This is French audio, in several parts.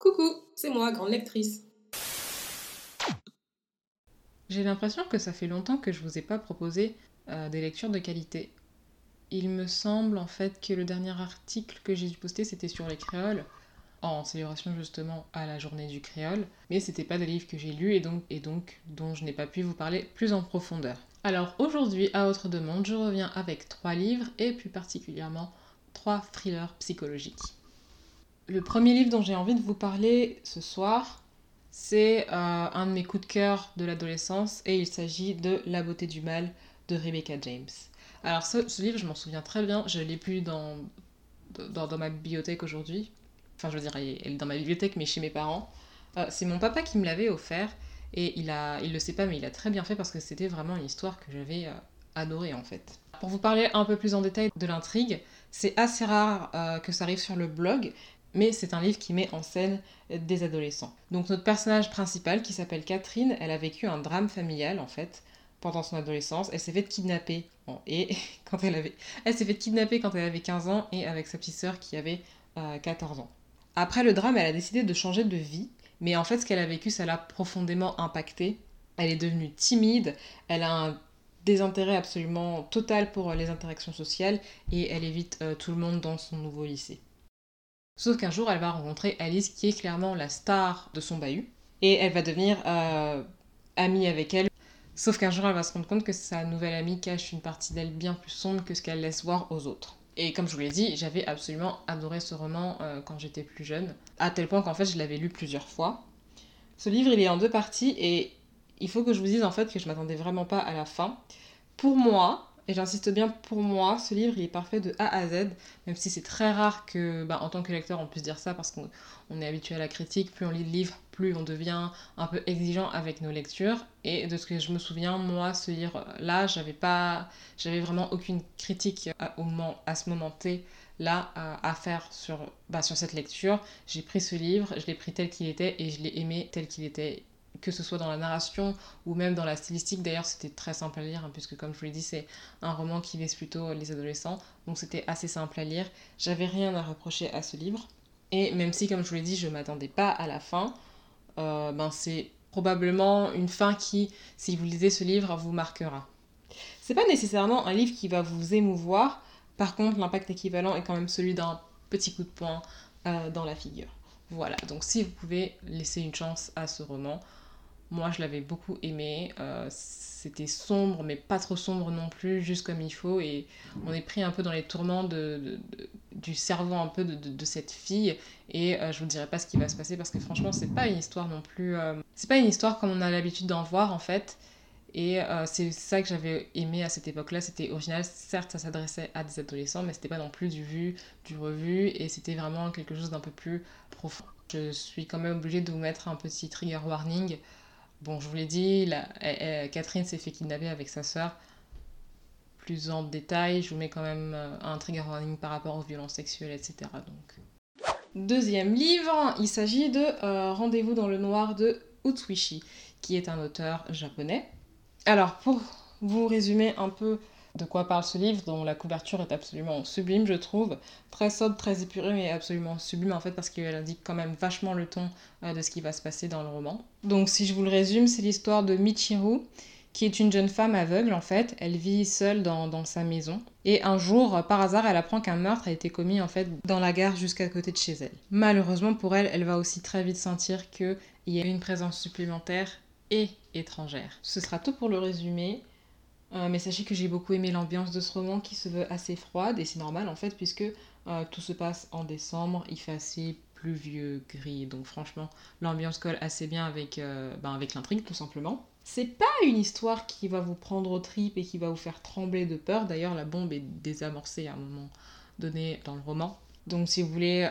Coucou, c'est moi, grande lectrice. J'ai l'impression que ça fait longtemps que je vous ai pas proposé euh, des lectures de qualité. Il me semble en fait que le dernier article que j'ai dû poster c'était sur les créoles, en célébration justement à la journée du créole, mais c'était pas des livres que j'ai lus et donc, et donc dont je n'ai pas pu vous parler plus en profondeur. Alors aujourd'hui, à autre demande, je reviens avec trois livres et plus particulièrement trois thrillers psychologiques. Le premier livre dont j'ai envie de vous parler ce soir, c'est euh, un de mes coups de cœur de l'adolescence et il s'agit de La beauté du mal de Rebecca James. Alors ce, livre, je m'en souviens très bien, je l'ai plus dans, dans, ma bibliothèque aujourd'hui. Enfin, je veux dire, elle est dans ma bibliothèque, mais chez mes parents. Euh, c'est mon papa qui me l'avait offert et il a, il le sait pas, mais il a très bien fait parce que c'était vraiment une histoire que j'avais euh, adorée en fait. Pour vous parler un peu plus en détail de l'intrigue, c'est assez rare que ça arrive sur le blog, mais c'est un livre qui met en scène des adolescents. Donc notre personnage principal, qui s'appelle Catherine, elle a vécu un drame familial en fait pendant son adolescence. Elle s'est fait kidnapper et quand elle avait, elle s'est fait kidnapper quand elle avait 15 ans et avec sa petite sœur qui avait 14 euh, ans. Après le drame, elle a décidé de changer de vie, mais en fait ce qu'elle a vécu, ça l'a profondément impactée. Elle est devenue timide, elle a un désintérêt absolument total pour les interactions sociales et elle évite euh, tout le monde dans son nouveau lycée. Sauf qu'un jour, elle va rencontrer Alice, qui est clairement la star de son bahut, et elle va devenir euh, amie avec elle. Sauf qu'un jour, elle va se rendre compte que sa nouvelle amie cache une partie d'elle bien plus sombre que ce qu'elle laisse voir aux autres. Et comme je vous l'ai dit, j'avais absolument adoré ce roman euh, quand j'étais plus jeune, à tel point qu'en fait, je l'avais lu plusieurs fois. Ce livre, il est en deux parties, et il faut que je vous dise en fait que je m'attendais vraiment pas à la fin. Pour moi, et j'insiste bien pour moi, ce livre il est parfait de A à Z, même si c'est très rare que, bah, en tant que lecteur, on puisse dire ça parce qu'on est habitué à la critique. Plus on lit le livre, plus on devient un peu exigeant avec nos lectures. Et de ce que je me souviens, moi, ce livre-là, j'avais pas, j'avais vraiment aucune critique moment, à ce moment T là à, faire sur, bah, sur cette lecture. J'ai pris ce livre, je l'ai pris tel qu'il était et je l'ai aimé tel qu'il était que ce soit dans la narration ou même dans la stylistique. D'ailleurs, c'était très simple à lire, hein, puisque comme je vous l'ai dit, c'est un roman qui vise plutôt les adolescents, donc c'était assez simple à lire. J'avais rien à reprocher à ce livre. Et même si, comme je vous l'ai dit, je ne m'attendais pas à la fin, euh, ben c'est probablement une fin qui, si vous lisez ce livre, vous marquera. C'est pas nécessairement un livre qui va vous émouvoir, par contre, l'impact équivalent est quand même celui d'un petit coup de poing euh, dans la figure. Voilà, donc si vous pouvez laisser une chance à ce roman, moi, je l'avais beaucoup aimé. Euh, c'était sombre, mais pas trop sombre non plus, juste comme il faut. Et on est pris un peu dans les tourments du cerveau un peu de, cette fille. Et euh, je vous dirai pas ce qui va se passer parce que franchement, c'est pas une histoire non plus. Euh, c'est pas une histoire comme on a l'habitude d'en voir en fait. Et c'est ça que j'avais aimé à cette époque-là. C'était original. Certes, ça s'adressait à des adolescents, mais c'était pas non plus du vu, du revu. Et c'était vraiment quelque chose d'un peu plus profond. Je suis quand même obligée de vous mettre un petit trigger warning. Bon, je vous l'ai dit, Catherine s'est fait kidnapper avec sa sœur. Plus en détail, je vous mets quand même euh, un trigger warning par rapport aux violences sexuelles, etc. Donc. Deuxième livre, il s'agit de euh, Rendez-vous dans le noir de Utsuishi, qui est un auteur japonais. Alors, pour vous résumer un peu de quoi parle ce livre, dont la couverture est absolument sublime, je trouve. Très sobre, très épurée, mais absolument sublime en fait, parce qu'elle indique quand même vachement le ton euh, de ce qui va se passer dans le roman. Donc, si je vous le résume, c'est l'histoire de Michiru, qui est une jeune femme aveugle en fait. Elle vit seule dans, dans sa maison. Et un jour, par hasard, elle apprend qu'un meurtre a été commis en fait dans la gare jusqu'à côté de chez elle. Malheureusement pour elle, elle va aussi très vite sentir qu'il y a une présence supplémentaire et étrangère. Ce sera tout pour le résumé. Euh, mais sachez que j'ai beaucoup aimé l'ambiance de ce roman qui se veut assez froide, et c'est normal en fait, puisque euh, tout se passe en décembre, il fait assez pluvieux, gris, donc franchement, l'ambiance colle assez bien avec, euh, ben, avec l'intrigue tout simplement. C'est pas une histoire qui va vous prendre aux tripes et qui va vous faire trembler de peur, d'ailleurs la bombe est désamorcée à un moment donné dans le roman. Donc si vous voulez,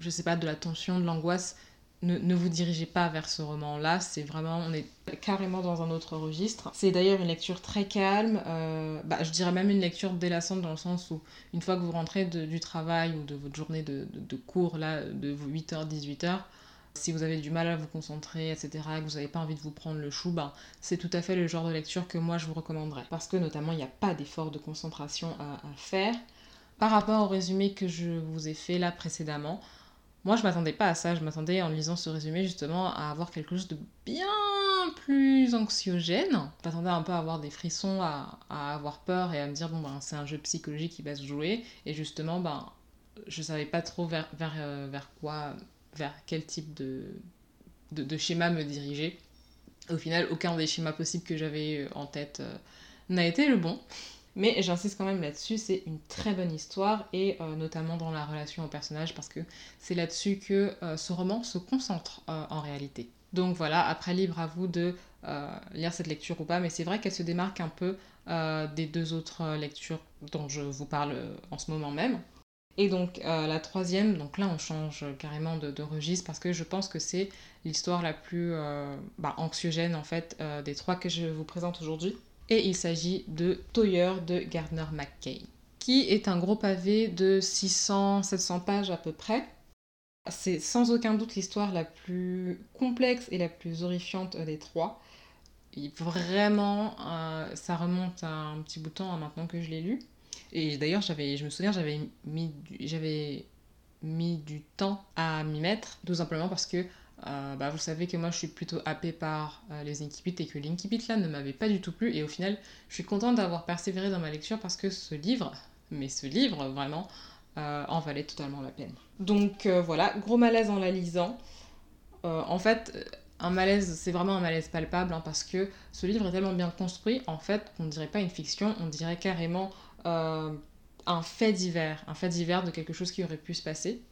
je sais pas, de la tension, de l'angoisse, ne, vous dirigez pas vers ce roman-là, c'est vraiment, on est carrément dans un autre registre. C'est d'ailleurs une lecture très calme, euh, bah, je dirais même une lecture délassante dans le sens où une fois que vous rentrez du travail ou de votre journée de, cours, là, de 8h, 18h, si vous avez du mal à vous concentrer, etc., que vous n'avez pas envie de vous prendre le chou, bah, c'est tout à fait le genre de lecture que moi je vous recommanderais. Parce que notamment, il n'y a pas d'effort de concentration à faire. Par rapport au résumé que je vous ai fait là précédemment, Moi, je m'attendais pas à ça. Je m'attendais, en lisant ce résumé, justement, à avoir quelque chose de bien plus anxiogène. Je m'attendais un peu à avoir des frissons, à, avoir peur et à me dire, bon, ben, c'est un jeu psychologique qui va se jouer. Et justement, ben, je savais pas trop vers, vers, euh, vers quoi, vers quel type de, de, schéma me diriger. Au final, aucun des schémas possibles que j'avais en tête euh, n'a été le bon. Mais j'insiste quand même là-dessus, c'est une très bonne histoire et euh, notamment dans la relation au personnage parce que c'est là-dessus que euh, ce roman se concentre euh, en réalité. Donc voilà, après libre à vous de lire cette lecture ou pas, mais c'est vrai qu'elle se démarque un peu des deux autres lectures dont je vous parle en ce moment même. Et donc la troisième, donc là on change carrément de, registre parce que je pense que c'est l'histoire la plus bah, anxiogène en fait des trois que je vous présente aujourd'hui et il s'agit de Toyer de Gardner McKay, qui est un gros pavé de 600-700 pages à peu près. C'est sans aucun doute l'histoire la plus complexe et la plus horrifiante des trois. vraiment, euh, ça remonte un petit bout de temps maintenant que je l'ai lu. Et d'ailleurs, je me souviens, mis, j'avais mis du temps à m'y mettre, tout simplement parce que euh, bah, vous savez que moi je suis plutôt happée par euh, les Inkipit et que l'Inkipit là ne m'avait pas du tout plu et au final je suis contente d'avoir persévéré dans ma lecture parce que ce livre, mais ce livre vraiment, euh, en valait totalement la peine. Donc voilà, gros malaise en la lisant. en fait, un malaise, c'est vraiment un malaise palpable hein, parce que ce livre est tellement bien construit en fait qu'on ne dirait pas une fiction, on dirait carrément un fait divers, un fait divers de quelque chose qui aurait pu se passer.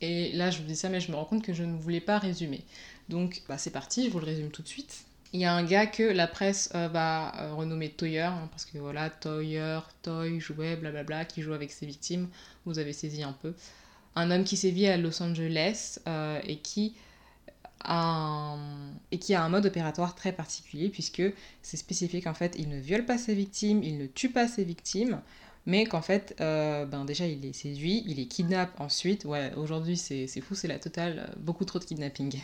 Et là, je vous dis ça, mais je me rends compte que je ne voulais pas résumer. Donc, bah, c'est parti, je vous le résume tout de suite. Il y a un gars que la presse euh, va euh, renommer Toyer, hein, parce que voilà, Toyer, Toy, jouet, blablabla, qui joue avec ses victimes, vous avez saisi un peu. Un homme qui sévit à Los Angeles euh, et qui a un... et qui a un mode opératoire très particulier, puisque c'est spécifique en fait, il ne viole pas ses victimes, il ne tue pas ses victimes, mais qu'en fait, euh, ben déjà, il est séduit, il est kidnappe ensuite. Ouais, aujourd'hui, c'est fou, c'est la totale, euh, beaucoup trop de kidnapping.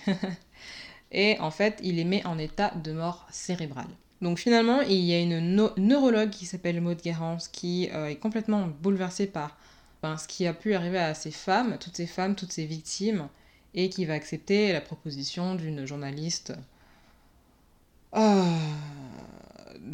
et en fait, il est mis en état de mort cérébrale. Donc finalement, il y a une neurologue qui s'appelle Maud Guérance qui euh, est complètement bouleversée par ben, ce qui a pu arriver à ces femmes, toutes ces femmes, toutes ces victimes, et qui va accepter la proposition d'une journaliste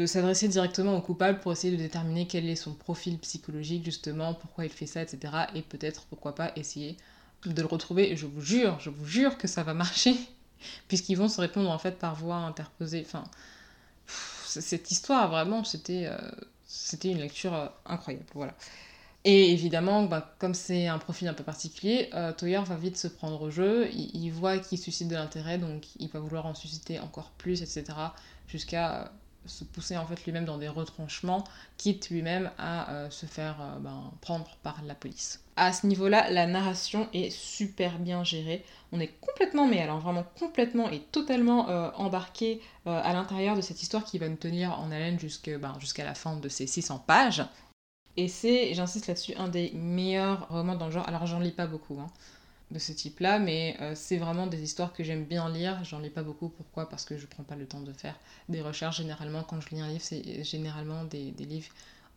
de s'adresser directement au coupable pour essayer de déterminer quel est son profil psychologique, justement, pourquoi il fait ça, etc. Et peut-être, pourquoi pas, essayer de le retrouver. Et je vous jure, je vous jure que ça va marcher, puisqu'ils vont se répondre en fait par voie interposée. Enfin, cette histoire, vraiment, c'était euh, une lecture euh, incroyable. Voilà. Et évidemment, bah, comme c'est un profil un peu particulier, euh, Toyer va vite se prendre au jeu. Il voit qu'il suscite de l'intérêt, donc il va vouloir en susciter encore plus, etc. Jusqu'à se pousser en fait lui-même dans des retranchements, quitte lui-même à euh, se faire euh, ben, prendre par la police. À ce niveau-là, la narration est super bien gérée. On est complètement, mais alors vraiment complètement et totalement euh, embarqué à l'intérieur de cette histoire qui va nous tenir en haleine ben, jusqu'à la fin de ces 600 pages. Et c'est, j'insiste là-dessus, un des meilleurs romans dans le genre. Alors j'en lis pas beaucoup, hein de ce type-là, mais euh, c'est vraiment des histoires que j'aime bien lire. J'en lis pas beaucoup. Pourquoi? Parce que je prends pas le temps de faire des recherches. Généralement, quand je lis un livre, c'est généralement des, livres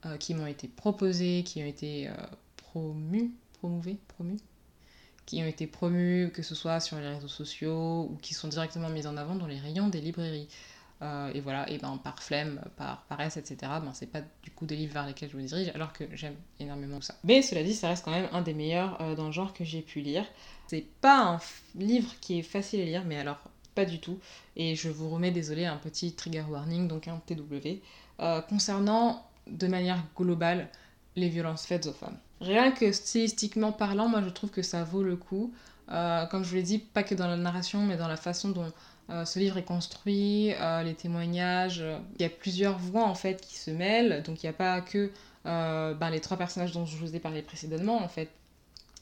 euh, qui m'ont été proposés, qui ont été euh, promus, promouvés, promus, qui ont été promus, que ce soit sur les réseaux sociaux ou qui sont directement mis en avant dans les rayons des librairies. Euh, et voilà, et ben par flemme, par paresse, etc., ben c'est pas du coup des livres vers lesquels je me dirige, alors que j'aime énormément ça. Mais cela dit, ça reste quand même un des meilleurs euh, dans le genre que j'ai pu lire. C'est pas un livre qui est facile à lire, mais alors pas du tout. Et je vous remets, désolé, un petit trigger warning, donc un TW, euh, concernant de manière globale les violences faites aux femmes. Rien que stylistiquement parlant, moi je trouve que ça vaut le coup. comme je vous l'ai dit, pas que dans la narration, mais dans la façon dont euh, ce livre est construit, euh, les témoignages, il y a plusieurs voix en fait qui se mêlent, donc il n'y a pas que euh, ben, les trois personnages dont je vous ai parlé précédemment en fait.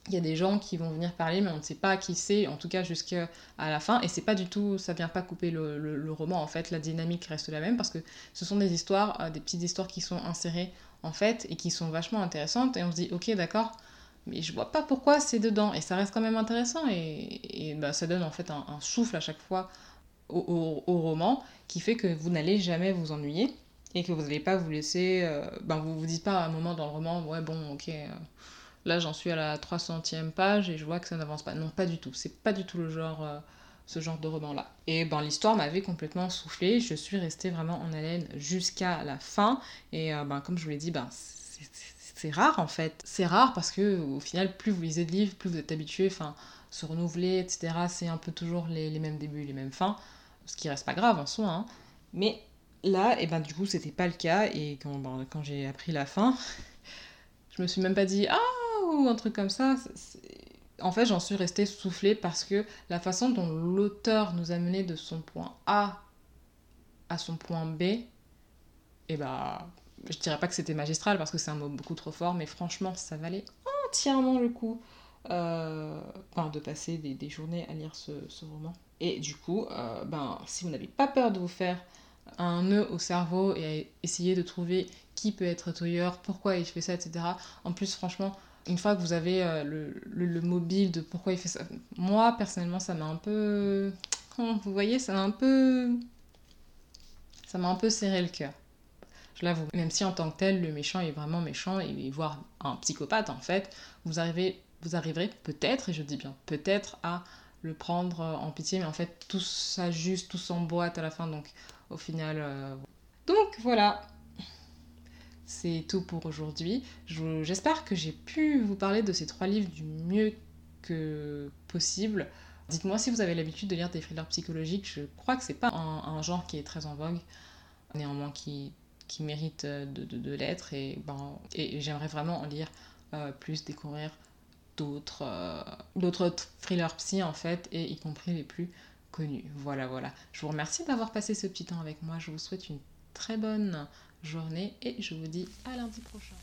Il y a des gens qui vont venir parler, mais on ne sait pas qui c'est, en tout cas jusqu'à la fin. Et c'est pas du tout, ça vient pas couper le, le, roman en fait. La dynamique reste la même parce que ce sont des histoires, des petites histoires qui sont insérées en fait et qui sont vachement intéressantes. Et on se dit, ok, d'accord, mais je vois pas pourquoi c'est dedans. Et ça reste quand même intéressant et, et bah, ça donne en fait un, souffle à chaque fois au, roman qui fait que vous n'allez jamais vous ennuyer et que vous n'allez pas vous laisser. Euh, ben vous vous dites pas à un moment dans le roman, ouais, bon, ok, euh, Là, j'en suis à la 300e page et je vois que ça n'avance pas. Non, pas du tout. C'est pas du tout le genre, euh, ce genre de roman-là. Et ben, l'histoire m'avait complètement soufflé. Je suis restée vraiment en haleine jusqu'à la fin. Et ben, comme je vous l'ai dit, ben, c'est rare en fait. C'est rare parce que au final, plus vous lisez de livres, plus vous êtes habitué, enfin, se renouveler, etc. C'est un peu toujours les, mêmes débuts, les mêmes fins. Ce qui reste pas grave en soi. Hein. Mais là, et ben, du coup, c'était pas le cas. Et quand, ben, j'ai appris la fin, je me suis même pas dit Ah ou un truc comme ça. En fait, j'en suis restée soufflée parce que la façon dont l'auteur nous a mené de son point A à son point B, et eh bah, je dirais pas que c'était magistral parce que c'est un mot beaucoup trop fort, mais franchement, ça valait entièrement le coup euh, de passer des, journées à lire ce, roman. Et du coup, euh, ben, si vous n'avez pas peur de vous faire un nœud au cerveau et à essayer de trouver qui peut être touilleur, pourquoi il fait ça, etc. En plus, franchement, une fois que vous avez euh, le, mobile de pourquoi il fait ça, moi personnellement ça m'a un peu. Vous voyez, ça m'a un peu. Ça m'a un peu serré le cœur. Même si en tant que tel, le méchant est vraiment méchant, et voire un psychopathe en fait, vous, arrivez, vous arriverez peut-être, et je dis bien peut-être, à le prendre en pitié, mais en fait tout s'ajuste, tout s'emboîte à la fin, donc au final. Euh, donc voilà, c'est tout pour aujourd'hui. J'espère que j'ai pu vous parler de ces trois livres du mieux que possible. Dites-moi si vous avez l'habitude de lire des thrillers psychologiques. Je crois que c'est pas un, genre qui est très en vogue, néanmoins qui, qui mérite de, de, l'être. Et, ben, et j'aimerais vraiment en lire euh, plus, découvrir d'autres euh, d'autres thrillers psy en fait, et y compris les plus connus. Voilà, voilà. Je vous remercie d'avoir passé ce petit temps avec moi. Je vous souhaite une très bonne journée et je vous dis à lundi prochain.